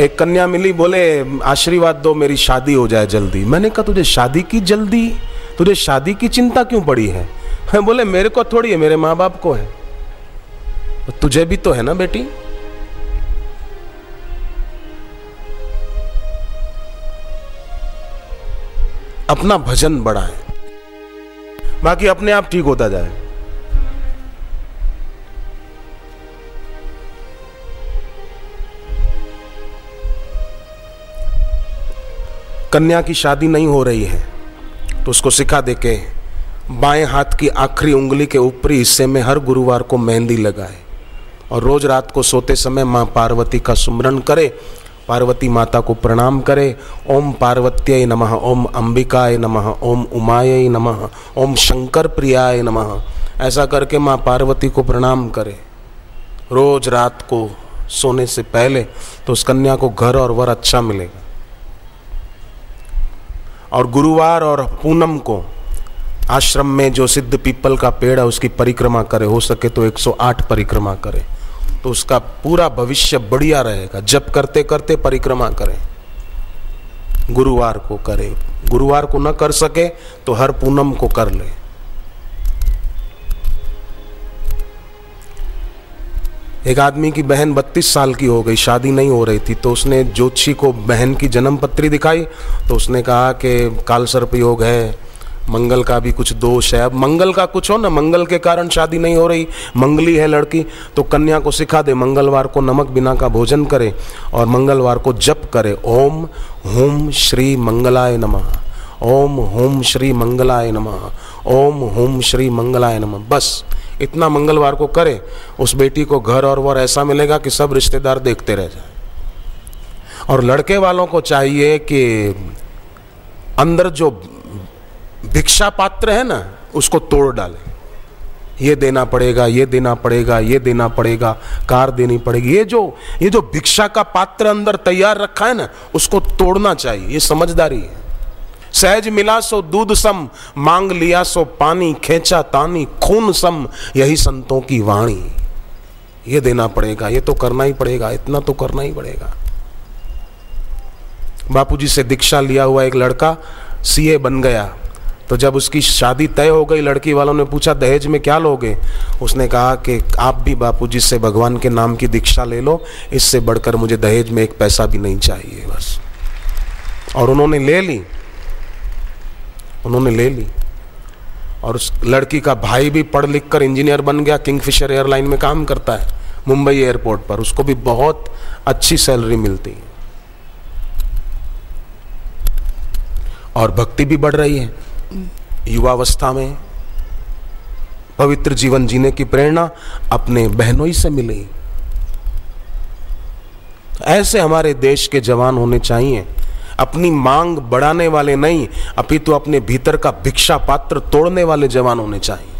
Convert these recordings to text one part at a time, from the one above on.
एक कन्या मिली, बोले, आशीर्वाद दो, मेरी शादी हो जाए जल्दी. मैंने कहा, तुझे शादी की जल्दी? तुझे शादी की चिंता क्यों पड़ी है? बोले, मेरे को थोड़ी है, मेरे माँ बाप को है। तुझे भी तो है ना बेटी? अपना भजन बढ़ाए। बाकी अपने आप ठीक होता जाए। कन्या की शादी नहीं हो रही है तो उसको सिखा दे के, बाएँ हाथ की आखिरी उंगली के ऊपरी हिस्से में हर गुरुवार को मेहंदी लगाए और रोज रात को सोते समय माँ पार्वती का सुमरण करे, पार्वती माता को प्रणाम करे। ओम पार्वत्य नमः, ओम अंबिकाय नमः, ओम उमाय नमः, ओम शंकर प्रियाय नमः। ऐसा करके माँ पार्वती को प्रणाम करे। रोज रात को सोने से पहले तो उस कन्या को घर और वर अच्छा मिलेगा। और गुरुवार और पूनम को आश्रम में जो सिद्ध पीपल का पेड़ है, उसकी परिक्रमा करे। हो सके तो 108 परिक्रमा करे। तो उसका पूरा भविष्य बढ़िया रहेगा। जब करते करते परिक्रमा करें। गुरुवार को करें। गुरुवार को न कर सके तो हर पूनम को कर ले। एक आदमी की बहन 32 साल की हो गई, शादी नहीं हो रही थी तो उसने ज्योतिषी को बहन की जन्म पत्री दिखाई तो उसने कहा कि काल सर्प योग है, मंगल का भी कुछ दोष है। अब मंगल का कुछ हो ना, मंगल के कारण शादी नहीं हो रही, मंगली है लड़की तो कन्या को सिखा दे, मंगलवार को नमक बिना का भोजन करे, और मंगलवार को जप करे, ओम, होम श्री मंगलाय नमः, ओम, होम श्री मंगलाय नमः, ओम, होम श्री मंगलाय नमः, बस। इतना मंगलवार को करे, उस बेटी को घर और वर ऐसा मिलेगा कि सब रिश्तेदार देखते रह जाए। और लड़के वालों को चाहिए कि अंदर जो भिक्षा पात्र है ना, उसको तोड़ डाले। ये देना पड़ेगा, ये देना पड़ेगा, ये देना पड़ेगा, कार देनी पड़ेगी। ये जो ये जो भिक्षा का पात्र अंदर तैयार रखा है ना, उसको तोड़ना चाहिए, ये समझदारी है। सहज मिला सो दूध सम, मांग लिया सो पानी, खेचा तानी, खून सम, यही संतों की वाणी। ये देना पड़ेगा, ये तो करना ही पड़ेगा, इतना तो करना ही पड़ेगा। बापूजी से दीक्षा लिया हुआ एक लड़का सीए बन गया। तो जब उसकी शादी तय हो गई, लड़की वालों ने पूछा, दहेज में क्या लोगे? उसने कहा कि आप भी बापूजी से भगवान के नाम की दीक्षा ले लो, इससे बढ़कर मुझे दहेज में एक पैसा भी नहीं चाहिए, बस। और उन्होंने ले ली। उन्होंने ले ली। और उस लड़की का भाई भी पढ़ लिख कर इंजीनियर बन गया, किंगफिशर एयरलाइन में काम करता है, मुंबई एयरपोर्ट पर। उसको भी बहुत अच्छी सैलरी मिलती है। और भक्ति भी बढ़ रही है। युवावस्था में पवित्र जीवन जीने की प्रेरणा अपने बहनों ही से मिली। ऐसे हमारे देश के जवान होने चाहिए। अपनी मांग बढ़ाने वाले नहीं अपितु तो अपने भीतर का भिक्षा पात्र तोड़ने वाले जवान होने चाहिए।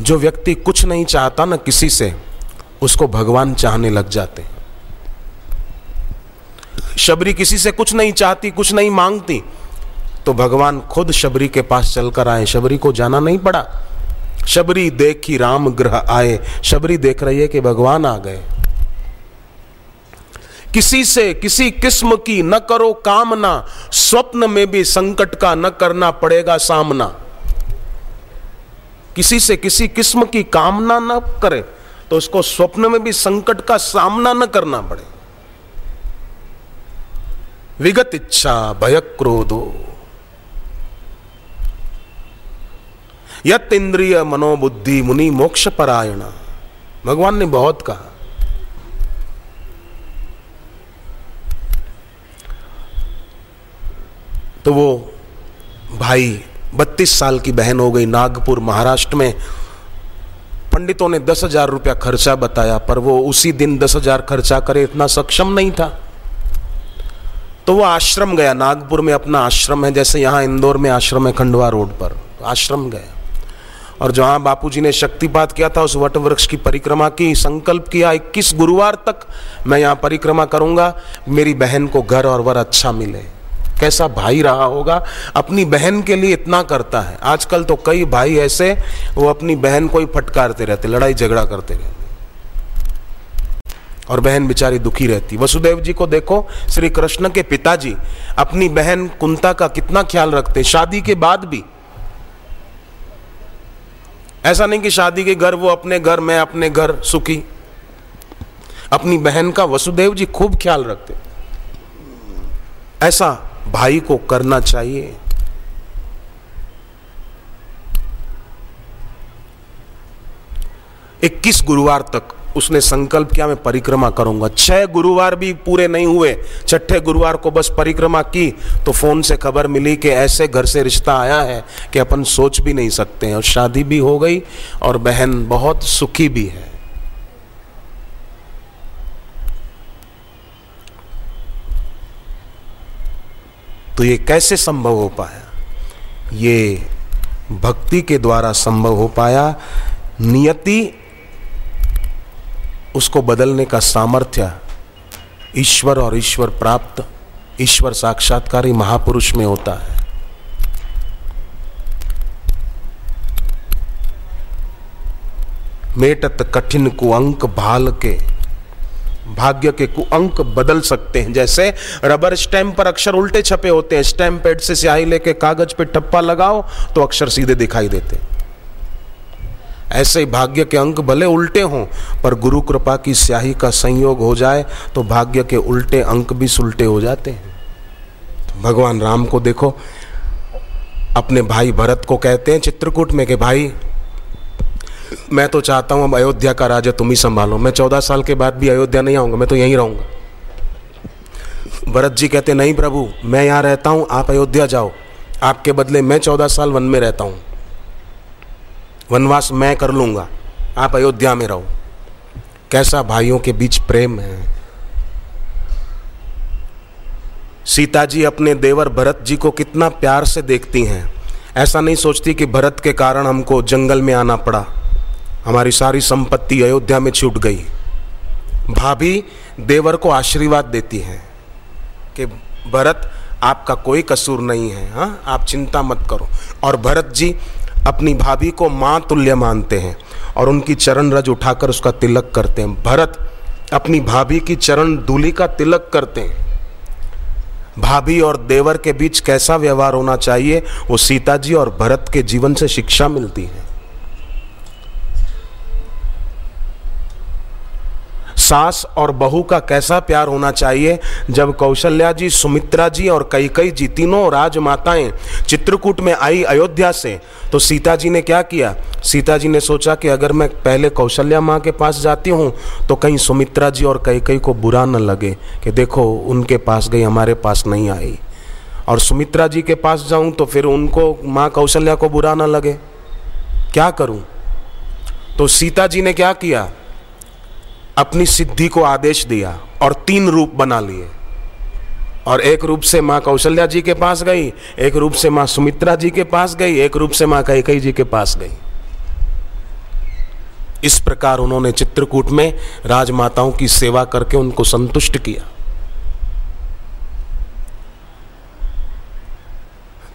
जो व्यक्ति कुछ नहीं चाहता ना किसी से, उसको भगवान चाहने लग जाते। शबरी किसी से कुछ नहीं चाहती, कुछ नहीं मांगती तो भगवान खुद शबरी के पास चलकर आए। शबरी को जाना नहीं पड़ा। शबरी देखी राम ग्रह आए। शबरी देख रही है कि भगवान आ गए। किसी से किसी किस्म की न करो कामना, स्वप्न में भी संकट का न करना पड़ेगा सामना। किसी से किसी किस्म की कामना न करे तो उसको स्वप्न में भी संकट का सामना न करना पड़े। विगत इच्छा भय क्रोधो यत इंद्रिय मनोबुद्धि मुनि मोक्ष परायण। भगवान ने बहुत कहा तो वो भाई बत्तीस साल की बहन हो गई नागपुर, महाराष्ट्र में। पंडितों ने दस हज़ार रुपया खर्चा बताया, पर वो उसी दिन दस हज़ार खर्चा करे, इतना सक्षम नहीं था। तो वो आश्रम गया, नागपुर में अपना आश्रम है, जैसे यहाँ इंदौर में आश्रम है, खंडवा रोड पर। आश्रम गया। और जहाँ बापूजी ने शक्तिपात किया था, उस वट वृक्ष की परिक्रमा की, संकल्प किया 21 गुरुवार तक मैं यहाँ परिक्रमा करूँगा, मेरी बहन को घर और वर अच्छा मिले। कैसा भाई रहा होगा, अपनी बहन के लिए इतना करता है। आजकल तो कई भाई ऐसे, वो अपनी बहन को ही फटकारते रहते, लड़ाई झगड़ा करते रहते। और बहन बेचारी दुखी रहती। वसुदेव जी को देखो, श्री कृष्ण के पिताजी अपनी बहन कुंता का कितना ख्याल रखते शादी के बाद भी। ऐसा नहीं कि शादी के घर, वो अपने घर, मैं अपने घर, सुखी। अपनी बहन का वसुदेव जी खूब ख्याल रखते। ऐसा भाई को करना चाहिए। इक्कीस गुरुवार तक उसने संकल्प किया, मैं परिक्रमा करूँगा। छह गुरुवार भी पूरे नहीं हुए। छठे गुरुवार को बस परिक्रमा की तो फ़ोन से खबर मिली कि ऐसे घर से रिश्ता आया है कि अपन सोच भी नहीं सकते हैं। और शादी भी हो गई और बहन बहुत सुखी भी है। तो ये कैसे संभव हो पाया? ये भक्ति के द्वारा संभव हो पाया, नियति उसको बदलने का सामर्थ्य, ईश्वर और ईश्वर प्राप्त, ईश्वर साक्षात्कारी महापुरुष में होता है। मेटत कठिन कुअंक भाल के भाग्य के कुअंक बदल सकते हैं। जैसे रबर स्टैम्प पर अक्षर उल्टे छपे होते हैं। स्टैम्प पैड से स्याही लेके कागज़ पे टप्पा लगाओ तो अक्षर सीधे दिखाई देते ऐसे भाग्य के अंक भले उल्टे हों, पर गुरु कृपा की स्याही का संयोग हो जाए तो भाग्य के उल्टे अंक भी सुलटे हो जाते हैं। तो भगवान राम को देखो, अपने भाई भरत को कहते हैं चित्रकूट में कि भाई मैं तो चाहता हूँ अब अयोध्या का राजा तुम ही संभालो। मैं चौदह साल के बाद भी अयोध्या नहीं आऊँगा, मैं तो यहीं रहूँगा। भरत जी कहते, नहीं प्रभु, मैं यहाँ रहता हूँ, आप अयोध्या जाओ। आपके बदले मैं चौदह साल वन में रहता हूँ। वनवास मैं कर लूँगा, आप अयोध्या में रहो। कैसा भाइयों के बीच प्रेम है। सीता जी अपने देवर भरत जी को कितना प्यार से देखती हैं। ऐसा नहीं सोचती कि भरत के कारण हमको जंगल में आना पड़ा। हमारी सारी संपत्ति अयोध्या में छूट गई। भाभी देवर को आशीर्वाद देती हैं कि, भरत, आपका कोई कसूर नहीं है हाँ? आप चिंता मत करो। और भरत जी अपनी भाभी को माँ तुल्य मानते हैं और उनकी चरण रज उठाकर उसका तिलक करते हैं। भरत अपनी भाभी की चरण दूली का तिलक करते हैं। भाभी और देवर के बीच कैसा व्यवहार होना चाहिए, वो सीता जी और भरत के जीवन से शिक्षा मिलती है। सास और बहू का कैसा प्यार होना चाहिए? जब कौशल्या जी, सुमित्रा जी और कई कई जी तीनों राजमाताएँ चित्रकूट में आई अयोध्या से तो सीता जी ने क्या किया? सीता जी ने सोचा कि अगर मैं पहले कौशल्या माँ के पास जाती हूँ तो कहीं सुमित्रा जी और कई कई को बुरा न लगे कि देखो, उनके पास गई, हमारे पास नहीं आई। और सुमित्रा जी के पास जाऊँ तो फिर उनको, माँ कौशल्या को बुरा ना लगे। क्या करूँ? तो सीता जी ने क्या किया? अपनी सिद्धि को आदेश दिया और तीन रूप बना लिए। और एक रूप से माँ कौशल्या जी के पास गई, एक रूप से माँ सुमित्रा जी के पास गई, एक रूप से माँ कैकई जी के पास गई। इस प्रकार उन्होंने चित्रकूट में राजमाताओं की सेवा करके उनको संतुष्ट किया।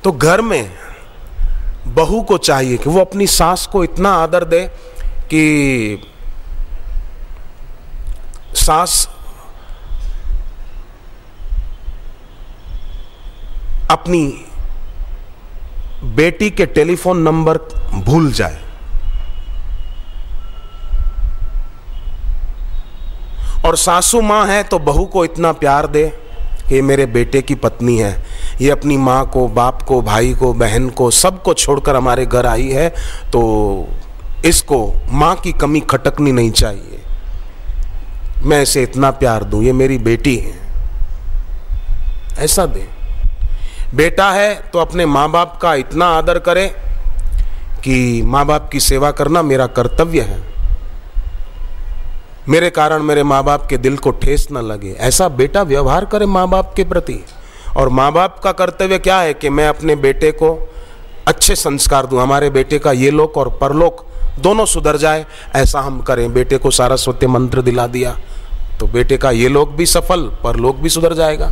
तो घर में बहू को चाहिए कि वो अपनी सास को इतना आदर दे कि सास। अपनी बेटी के टेलीफोन नंबर भूल जाए। और सासू माँ है तो बहू को इतना प्यार दे कि मेरे बेटे की पत्नी है, ये अपनी माँ को, बाप को, भाई को, बहन को सबको छोड़कर हमारे घर आई है तो इसको माँ की कमी खटकनी नहीं चाहिए। मैं इसे इतना प्यार दूँ, ये मेरी बेटी है। ऐसा दे बेटा है तो अपने माँ बाप का इतना आदर करे कि माँ बाप की सेवा करना मेरा कर्तव्य है। मेरे कारण मेरे माँ बाप के दिल को ठेस न लगे। ऐसा बेटा व्यवहार करे माँ बाप के प्रति। और माँ बाप का कर्तव्य क्या है कि मैं अपने बेटे को अच्छे संस्कार दूँ? हमारे बेटे का ये लोक और परलोक दोनों सुधर जाए, ऐसा हम करें। बेटे को सारस्वती मंत्र दिला दिया तो बेटे का ये लोग भी सफल, पर लोग भी सुधर जाएगा।